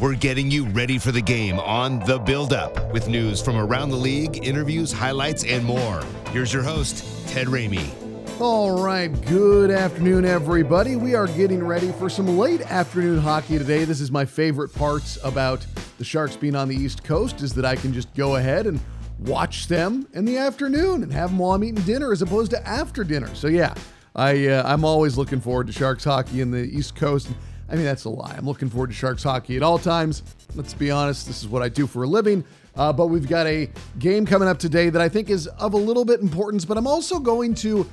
We're getting you ready for the game on The Build Up with news from around the league, interviews, highlights, and more. Here's your host, Ted Ramey. All right, good afternoon, everybody. We are getting ready for some late afternoon hockey today. This is my favorite parts about the Sharks being on the East Coast is that I can just go ahead and watch them in the afternoon and have them while I'm eating dinner as opposed to after dinner. So yeah, I uh, I'm always looking forward to Sharks hockey in the East Coast. I mean, that's a lie. I'm looking forward to Sharks hockey at all times. Let's be honest, this is what I do for a living. Uh, but we've got a game coming up today that I think is of a little bit importance, but I'm also going to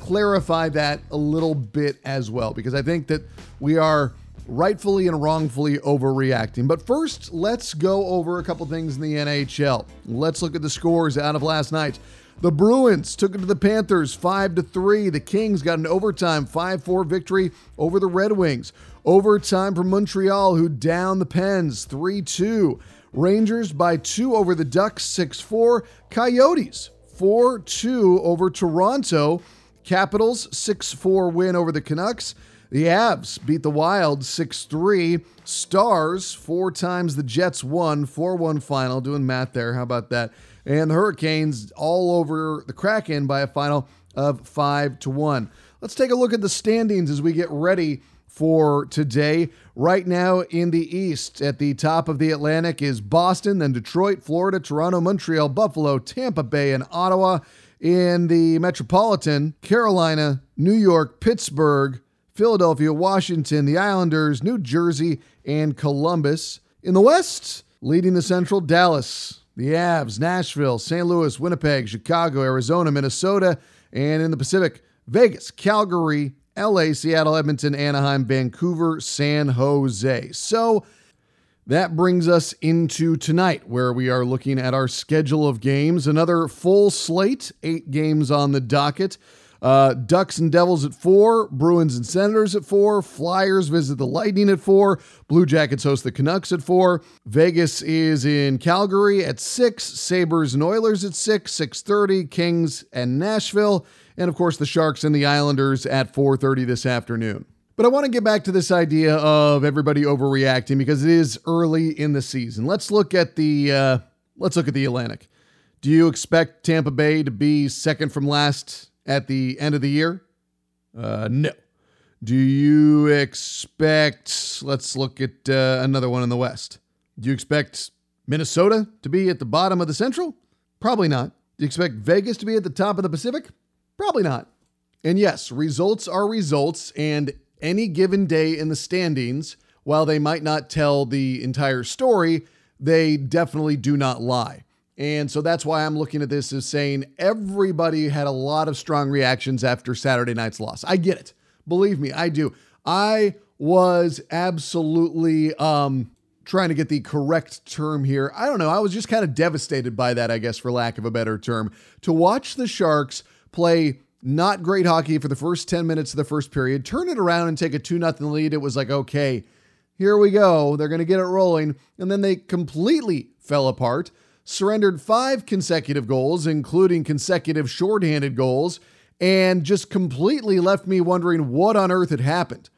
clarify that a little bit as well, because I think that we are rightfully and wrongfully overreacting. But first, let's go over a couple things in the NHL. Let's look at the scores out of last night. The Bruins took it to the Panthers 5 to 3. The Kings got an overtime 5-4 victory over the Red Wings. Overtime for Montreal who down the Pens 3-2. Rangers by 2 over the Ducks 6-4. Coyotes 4-2 over Toronto. Capitals 6-4 win over the Canucks. The Avs beat the Wild 6 3. Stars, four times the Jets won, 4 1 final. Doing math there. How about that? And the Hurricanes all over the Kraken by a final of 5 to 1. Let's take a look at the standings as we get ready for today. Right now in the East, at the top of the Atlantic is Boston, then Detroit, Florida, Toronto, Montreal, Buffalo, Tampa Bay, and Ottawa. In the Metropolitan, Carolina, New York, Pittsburgh, Philadelphia, Washington, the Islanders, New Jersey, and Columbus. In the West, leading the Central, Dallas, the Avs, Nashville, St. Louis, Winnipeg, Chicago, Arizona, Minnesota, and in the Pacific, Vegas, Calgary, LA, Seattle, Edmonton, Anaheim, Vancouver, San Jose. So that brings us into tonight, where we are looking at our schedule of games. Another full slate, eight games on the docket. Uh, Ducks and Devils at four, Bruins and Senators at four, Flyers visit the Lightning at four, Blue Jackets host the Canucks at four, Vegas is in Calgary at six, Sabres and Oilers at six, six thirty, Kings and Nashville, and of course the Sharks and the Islanders at four thirty this afternoon. But I want to get back to this idea of everybody overreacting because it is early in the season. Let's look at the uh, let's look at the Atlantic. Do you expect Tampa Bay to be second from last at the end of the year? Uh, no. Do you expect, let's look at uh, another one in the West. Do you expect Minnesota to be at the bottom of the Central? Probably not. Do you expect Vegas to be at the top of the Pacific? Probably not. And yes, results are results, and any given day in the standings, while they might not tell the entire story, they definitely do not lie. And so that's why I'm looking at this as saying everybody had a lot of strong reactions after Saturday night's loss. I get it. Believe me, I do. I was absolutely um trying to get the correct term here. I don't know. I was just kind of devastated by that, I guess for lack of a better term. To watch the Sharks play not great hockey for the first 10 minutes of the first period, turn it around and take a 2 0 lead. It was like, okay, here we go. They're going to get it rolling. And then they completely fell apart surrendered five consecutive goals, including consecutive shorthanded goals, and just completely left me wondering what on earth had happened.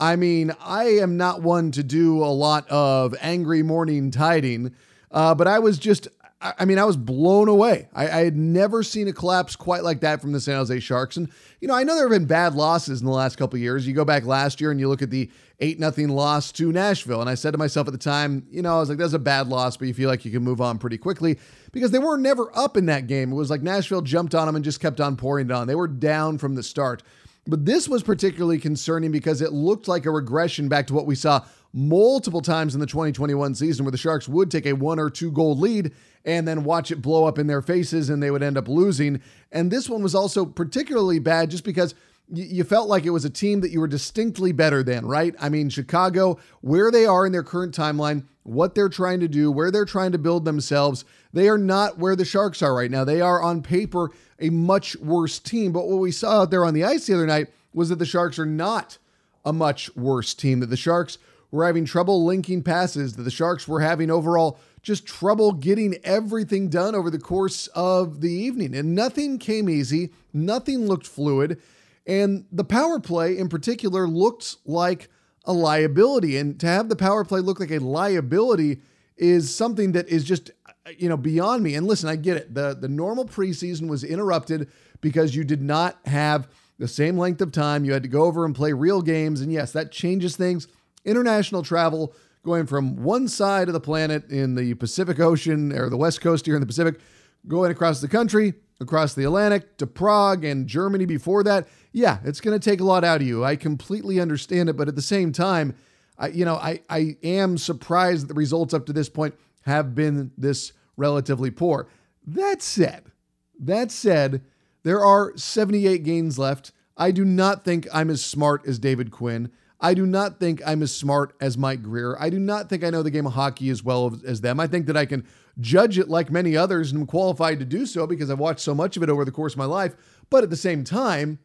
I mean, I am not one to do a lot of angry morning tiding, uh, but I was just, I mean, I was blown away. I, I, had never seen a collapse quite like that from the San Jose Sharks. And, you know, I know there have been bad losses in the last couple years. You go back last year and you look at the 8 nothing loss to Nashville. And I said to myself at the time, you know, I was like, that's a bad loss, but you feel like you can move on pretty quickly because they were never up in that game. It was like Nashville jumped on them and just kept on pouring it on. They were down from the start. But this was particularly concerning because it looked like a regression back to what we saw multiple times in the 2021 season where the Sharks would take a one or two goal lead and then watch it blow up in their faces and they would end up losing. And this one was also particularly bad just because you felt like it was a team that you were distinctly better than, right? I mean, Chicago, where they are in their current timeline, what they're trying to do, where they're trying to build themselves, they are not where the Sharks are right now. They are on paper a much worse team. But what we saw out there on the ice the other night was that the Sharks are not a much worse team, that the Sharks were having trouble linking passes, that the Sharks were having overall just trouble getting everything done over the course of the evening. And nothing came easy, nothing looked fluid. And the power play in particular looked like a liability. And to have the power play look like a liability is something that is just you know beyond me. And listen, I get it. The the normal preseason was interrupted because you did not have the same length of time. You had to go over and play real games. And yes, that changes things. International travel going from one side of the planet in the Pacific Ocean or the West Coast here in the Pacific, going across the country, across the Atlantic to Prague and Germany before that yeah, it's going to take a lot out of you. I completely understand it, but at the same time, I, you know, I, I am surprised that the results up to this point have been this relatively poor. That said, that said, there are 78 games left. I do not think I'm as smart as David Quinn. I do not think I'm as smart as Mike Grier. I do not think I know the game of hockey as well as them. I think that I can judge it like many others and I'm qualified to do so because I've watched so much of it over the course of my life. But at the same time,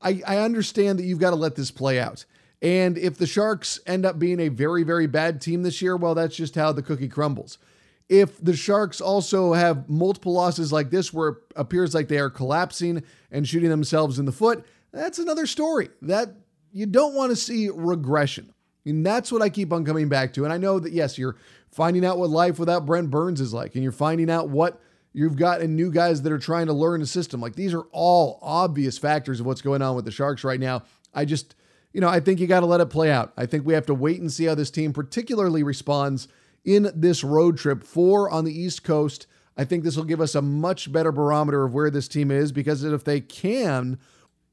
I, I understand that you've got to let this play out. And if the Sharks end up being a very, very bad team this year, well, that's just how the cookie crumbles. If the Sharks also have multiple losses like this, where it appears like they are collapsing and shooting themselves in the foot, that's another story. That you don't want to see regression. And that's what I keep on coming back to. And I know that, yes, you're finding out what life without Brent Burns is like, and you're finding out what You've got new guys that are trying to learn the system. Like these are all obvious factors of what's going on with the Sharks right now. I just, you know, I think you got to let it play out. I think we have to wait and see how this team particularly responds in this road trip. Four on the East Coast. I think this will give us a much better barometer of where this team is because if they can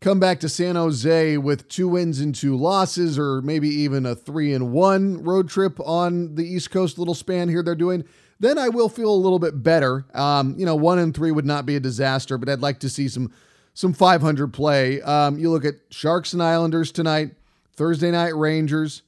come back to San Jose with two wins and two losses, or maybe even a three and one road trip on the East Coast little span here they're doing, then I will feel a little bit better. Um, you know, one and three would not be a disaster, but I'd like to see some some 500 play. Um, you look at Sharks and Islanders tonight, Thursday night Rangers,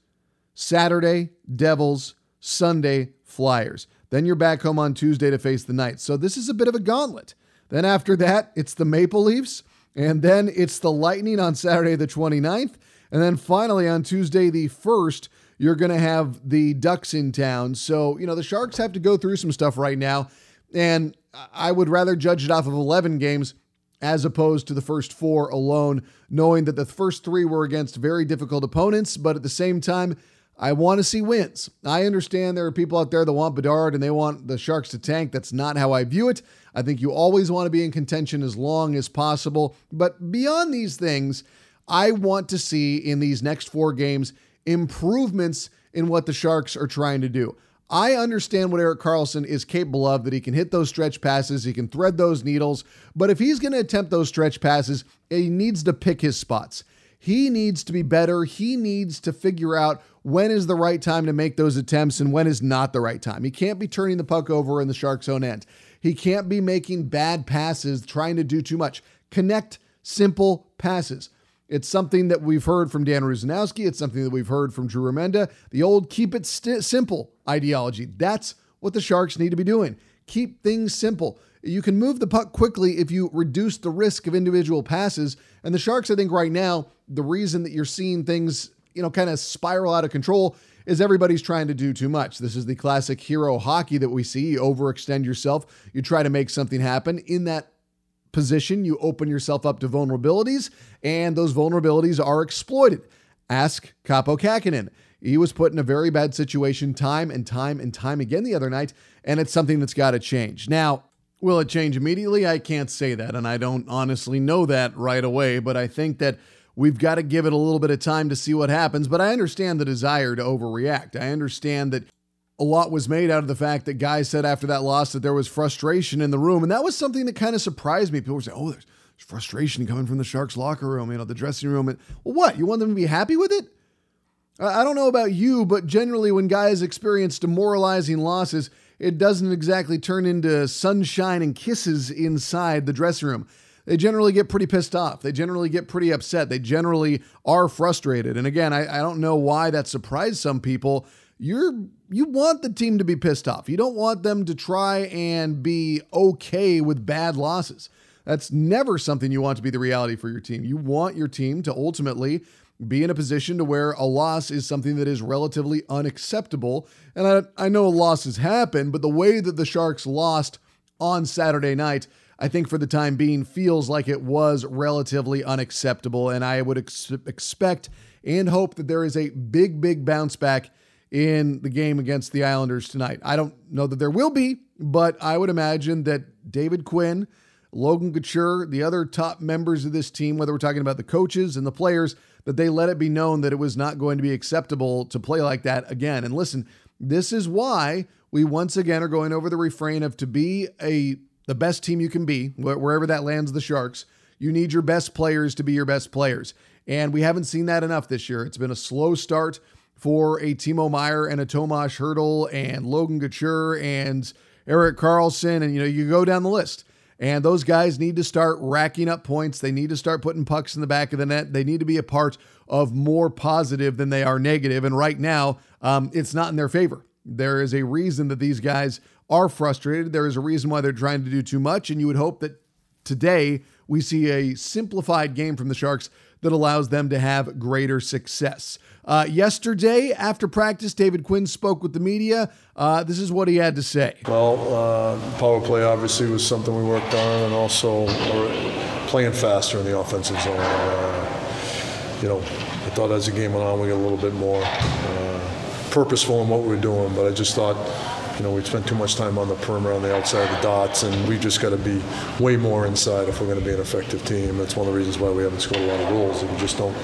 Saturday Devils, Sunday Flyers. Then you're back home on Tuesday to face the Knights. So this is a bit of a gauntlet. Then after that, it's the Maple Leafs, and then it's the Lightning on Saturday the 29th, and then finally on Tuesday the 1st, you're going to have the Ducks in town. So, you know, the Sharks have to go through some stuff right now. And I would rather judge it off of 11 games as opposed to the first four alone, knowing that the first three were against very difficult opponents. But at the same time, I want to see wins. I understand there are people out there that want Bedard and they want the Sharks to tank. That's not how I view it. I think you always want to be in contention as long as possible. But beyond these things, I want to see in these next four games improvements in what the Sharks are trying to do. I understand what Erik Karlsson is capable of, that he can hit those stretch passes, he can thread those needles, but if he's going to attempt those stretch passes, he needs to pick his spots. He needs to be better. He needs to figure out when is the right time to make those attempts and when is not the right time. He can't be turning the puck over in the Sharks' own end. He can't be making bad passes, trying to do too much. Connect simple passes. It's something that we've heard from Dan Rusanowsky. It's something that we've heard from Drew Remenda. The old keep it st- simple ideology. That's what the Sharks need to be doing. Keep things simple. You can move the puck quickly if you reduce the risk of individual passes. And the Sharks, I think, right now, the reason that you're seeing things, you know, kind of spiral out of control is everybody's trying to do too much. This is the classic hero hockey that we see. You overextend yourself, you try to make something happen. In that position, you open yourself up to vulnerabilities, and those vulnerabilities are exploited. Ask Kaapo Kähkönen. He was put in a very bad situation time and time and time again the other night, and it's something that's got to change. Now, will it change immediately? I can't say that, and I don't honestly know that right away, but I think that we've got to give it a little bit of time to see what happens. But I understand the desire to overreact. I understand that a lot was made out of the fact that guys said after that loss that there was frustration in the room. And that was something that kind of surprised me. People were saying, oh, there's frustration coming from the Sharks locker room, you know, the dressing room. And, well, what? You want them to be happy with it? I don't know about you, but generally when guys experience demoralizing losses, it doesn't exactly turn into sunshine and kisses inside the dressing room. They generally get pretty pissed off. They generally get pretty upset. They generally are frustrated. And again, I, I don't know why that surprised some people. You're you want the team to be pissed off. You don't want them to try and be okay with bad losses. That's never something you want to be the reality for your team. You want your team to ultimately be in a position to where a loss is something that is relatively unacceptable. And I, I know losses happen, but the way that the Sharks lost on Saturday night, I think for the time being feels like it was relatively unacceptable. And I would ex- expect and hope that there is a big, big bounce back in the game against the Islanders tonight. I don't know that there will be, but I would imagine that David Quinn, Logan Couture, the other top members of this team, whether we're talking about the coaches and the players, that they let it be known that it was not going to be acceptable to play like that again. And listen, this is why we once again are going over the refrain of to be a the best team you can be, wherever that lands the Sharks, you need your best players to be your best players. And we haven't seen that enough this year. It's been a slow start for a Timo Meier and a Tomas Hertl and Logan Couture and Erik Karlsson. And, you know, you go down the list. And those guys need to start racking up points. They need to start putting pucks in the back of the net. They need to be a part of more positive than they are negative. And right now, um, it's not in their favor. There is a reason that these guys are frustrated. There is a reason why they're trying to do too much. And you would hope that today we see a simplified game from the Sharks that allows them to have greater success. Uh, yesterday, after practice, David Quinn spoke with the media. Uh, this is what he had to say. Well, uh, power play obviously was something we worked on, and also playing faster in the offensive zone. Uh, you know, I thought as the game went on, we got a little bit more uh, purposeful in what we were doing, but I just thought you know, we spent too much time on the perimeter on the outside of the dots, and we've just got to be way more inside if we're going to be an effective team. That's one of the reasons why we haven't scored a lot of goals. We just don't,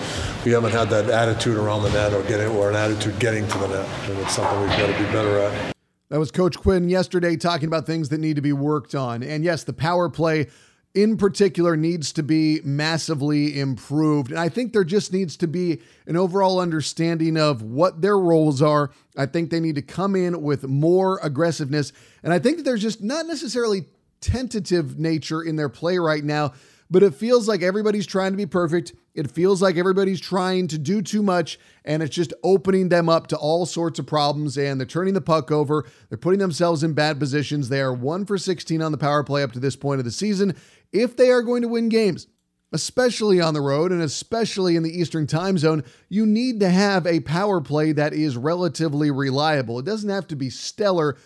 we haven't had that attitude around the net or getting, or an attitude getting to the net, and it's something we've got to be better at. That was Coach Quinn yesterday talking about things that need to be worked on. And yes, the power play in particular needs to be massively improved. And I think there just needs to be an overall understanding of what their roles are. I think they need to come in with more aggressiveness. And I think that there's just not necessarily tentative nature in their play right now, but it feels like everybody's trying to be perfect. It feels like everybody's trying to do too much, and it's just opening them up to all sorts of problems. And they're turning the puck over. They're putting themselves in bad positions. They are one for 16 on the power play up to this point of the season if they are going to win games, especially on the road and especially in the Eastern time zone, you need to have a power play that is relatively reliable. It doesn't have to be stellar,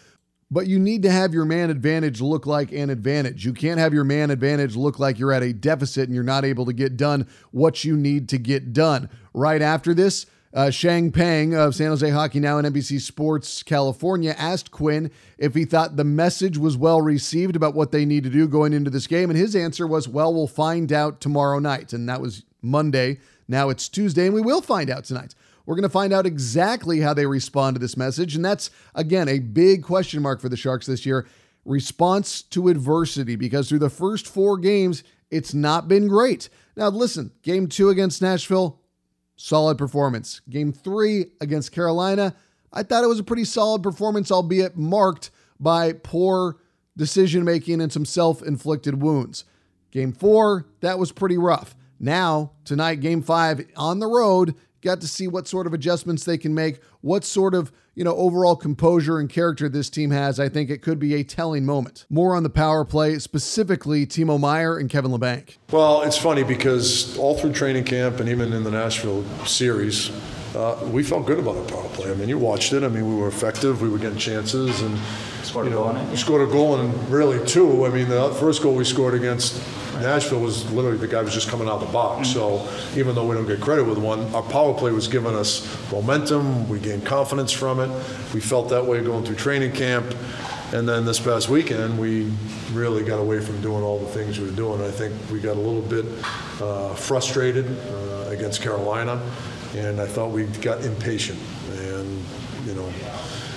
but you need to have your man advantage look like an advantage. You can't have your man advantage look like you're at a deficit and you're not able to get done what you need to get done. Right after this, uh, Sheng Peng of San Jose Hockey Now and NBC Sports California asked Quinn if he thought the message was well received about what they need to do going into this game. And his answer was, well, we'll find out tomorrow night. And that was Monday. Now it's Tuesday, and we will find out tonight. We're going to find out exactly how they respond to this message. And that's, again, a big question mark for the Sharks this year response to adversity, because through the first four games, it's not been great. Now, listen, game two against Nashville, solid performance. Game three against Carolina, I thought it was a pretty solid performance, albeit marked by poor decision making and some self inflicted wounds. Game four, that was pretty rough. Now, tonight, game five on the road, got to see what sort of adjustments they can make, what sort of you know, overall composure and character this team has, I think it could be a telling moment. More on the power play, specifically Timo Meier and Kevin Labanc. Well, it's funny because all through training camp and even in the Nashville series, uh, we felt good about our power play. I mean, you watched it. I mean, we were effective. We were getting chances, and scored you know, a goal. We scored a goal, and really two. I mean, the first goal we scored against Nashville was literally the guy was just coming out of the box. Mm-hmm. So even though we don't get credit with one, our power play was giving us momentum. We gained confidence from it. We felt that way going through training camp. And then this past weekend, we really got away from doing all the things we were doing. I think we got a little bit uh, frustrated uh, against Carolina, and I thought we got impatient. And, you know,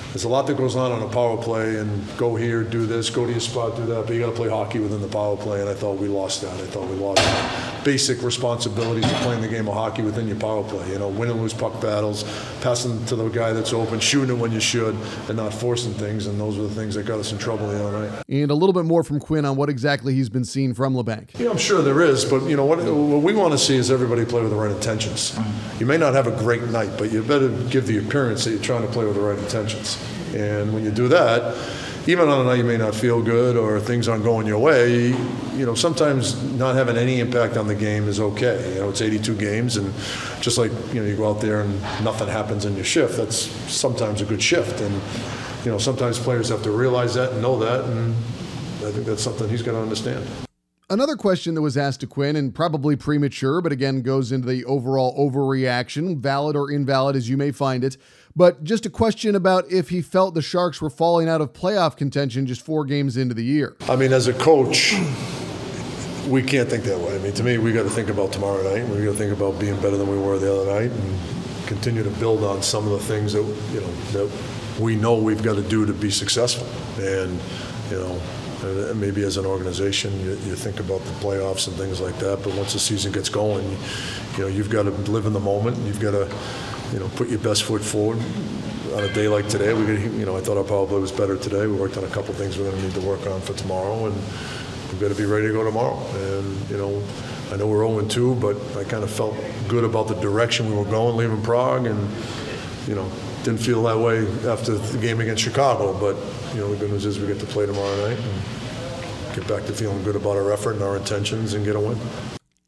there's a lot that goes on on a power play and go here, do this, go to your spot, do that, but you got to play hockey within the power play, and I thought we lost that. I thought we lost basic responsibilities of playing the game of hockey within your power play. You know, win and lose puck battles, passing to the guy that's open, shooting it when you should, and not forcing things, and those were the things that got us in trouble the other night. And a little bit more from Quinn on what exactly he's been seeing from Labanc. Yeah, I'm sure there is, but you know what, what we want to see is everybody play with the right intentions. You may not have a great night, but you better give the appearance that you're trying to play with the right intentions. And when you do that, even on a night you may not feel good or things aren't going your way, you know, sometimes not having any impact on the game is okay. You know, it's 82 games, and just like, you know, you go out there and nothing happens in your shift, that's sometimes a good shift. And, you know, sometimes players have to realize that and know that, and I think that's something he's got to understand. Another question that was asked to Quinn, and probably premature, but again goes into the overall overreaction, valid or invalid as you may find it. But just a question about if he felt the Sharks were falling out of playoff contention just four games into the year. I mean, as a coach, we can't think that way. I mean, to me, we got to think about tomorrow night. We got to think about being better than we were the other night, and continue to build on some of the things that you know that we know we've got to do to be successful. And you know, maybe as an organization, you, you, think about the playoffs and things like that. But once the season gets going, you, you know, you've got to live in the moment. And you've got to you know, put your best foot forward. On a day like today, we you know, I thought our power play was better today. We worked on a couple things we're going to need to work on for tomorrow, and we've got to be ready to go tomorrow. And you know, I know we're 0 2, but I kind of felt good about the direction we were going leaving Prague, and you know, didn't feel that way after the game against Chicago. But you know, the good news is we get to play tomorrow night and get back to feeling good about our effort and our intentions and get a win.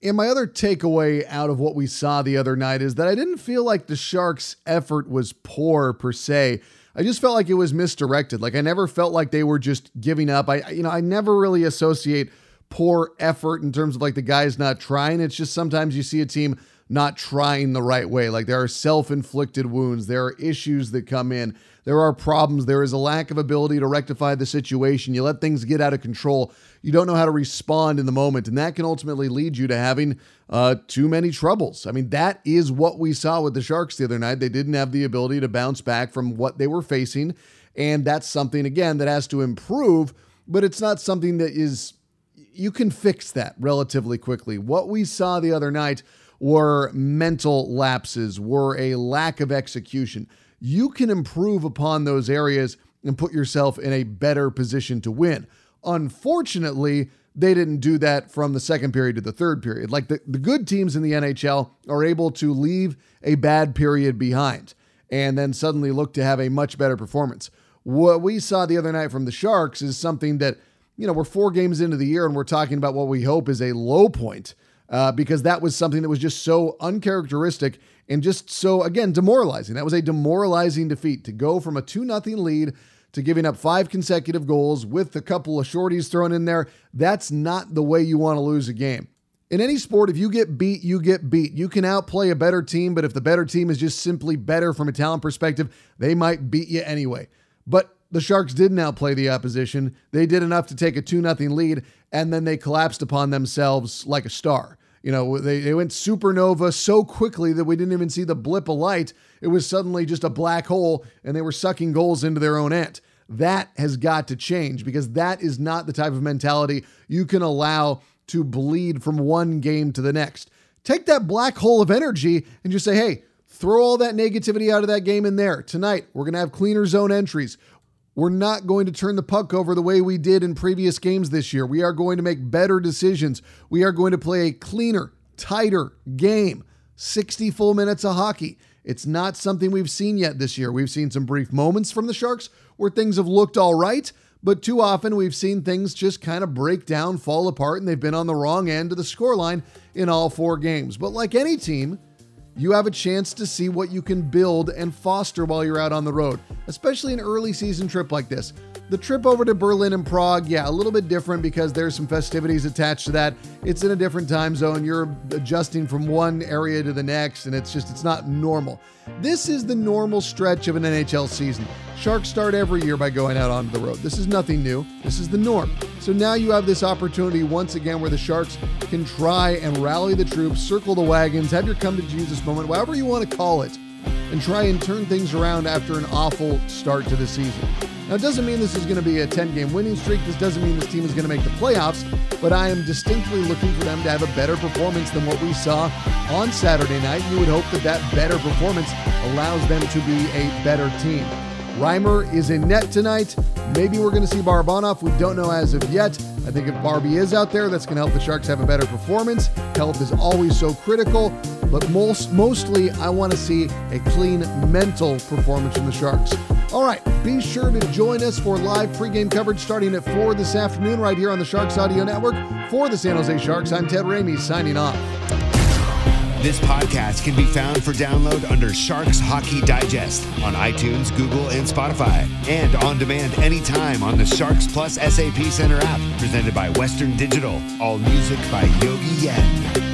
And my other takeaway out of what we saw the other night is that I didn't feel like the Sharks' effort was poor per se. I just felt like it was misdirected. Like I never felt like they were just giving up. I you know, I never really associate poor effort in terms of like the guys not trying. It's just sometimes you see a team not trying the right way. Like there are self-inflicted wounds, there are issues that come in. There are problems. There is a lack of ability to rectify the situation. You let things get out of control. You don't know how to respond in the moment. And that can ultimately lead you to having uh, too many troubles. I mean, that is what we saw with the Sharks the other night. They didn't have the ability to bounce back from what they were facing. And that's something, again, that has to improve, but it's not something that is, you can fix that relatively quickly. What we saw the other night were mental lapses, were a lack of execution you can improve upon those areas and put yourself in a better position to win. Unfortunately, they didn't do that from the second period to the third period. Like the, the good teams in the NHL are able to leave a bad period behind and then suddenly look to have a much better performance. What we saw the other night from the Sharks is something that, you know, we're four games into the year and we're talking about what we hope is a low point uh, because that was something that was just so uncharacteristic and just so, again, demoralizing. That was a demoralizing defeat to go from a 2 0 lead to giving up five consecutive goals with a couple of shorties thrown in there. That's not the way you want to lose a game. In any sport, if you get beat, you get beat. You can outplay a better team, but if the better team is just simply better from a talent perspective, they might beat you anyway. But the Sharks didn't play the opposition. They did enough to take a 2 0 lead, and then they collapsed upon themselves like a star. You know, they, they went supernova so quickly that we didn't even see the blip of light. It was suddenly just a black hole and they were sucking goals into their own end. That has got to change because that is not the type of mentality you can allow to bleed from one game to the next. Take that black hole of energy and just say, hey, throw all that negativity out of that game in there. Tonight, we're going to have cleaner zone entries. We're not going to turn the puck over the way we did in previous games this year. We are going to make better decisions. We are going to play a cleaner, tighter game. 60 full minutes of hockey. It's not something we've seen yet this year. We've seen some brief moments from the Sharks where things have looked all right, but too often we've seen things just kind of break down, fall apart, and they've been on the wrong end of the scoreline in all four games. But like any team, you have a chance to see what you can build and foster while you're out on the road, especially an early season trip like this. The trip over to Berlin and Prague, yeah, a little bit different because there's some festivities attached to that. It's in a different time zone. You're adjusting from one area to the next, and it's just, it's not normal. This is the normal stretch of an NHL season. Sharks start every year by going out onto the road. This is nothing new. This is the norm. So now you have this opportunity once again where the Sharks can try and rally the troops, circle the wagons, have your come to Jesus moment, whatever you want to call it and try and turn things around after an awful start to the season. Now, it doesn't mean this is going to be a 10 game winning streak. This doesn't mean this team is going to make the playoffs, but I am distinctly looking for them to have a better performance than what we saw on Saturday night. You would hope that that better performance allows them to be a better team. Reimer is in net tonight. Maybe we're going to see Barabanov. We don't know as of yet. I think if Barbie is out there, that's going to help the Sharks have a better performance. Health is always so critical, but most mostly I want to see a clean mental performance from the Sharks. All right, be sure to join us for live pregame coverage starting at 4 this afternoon right here on the Sharks Audio Network. For the San Jose Sharks, I'm Ted Ramey signing off. This podcast can be found for download under Sharks Hockey Digest on iTunes, Google, and Spotify, and on demand anytime on the Sharks Plus SAP Center app, presented by Western Digital. All music by Yogi Yen.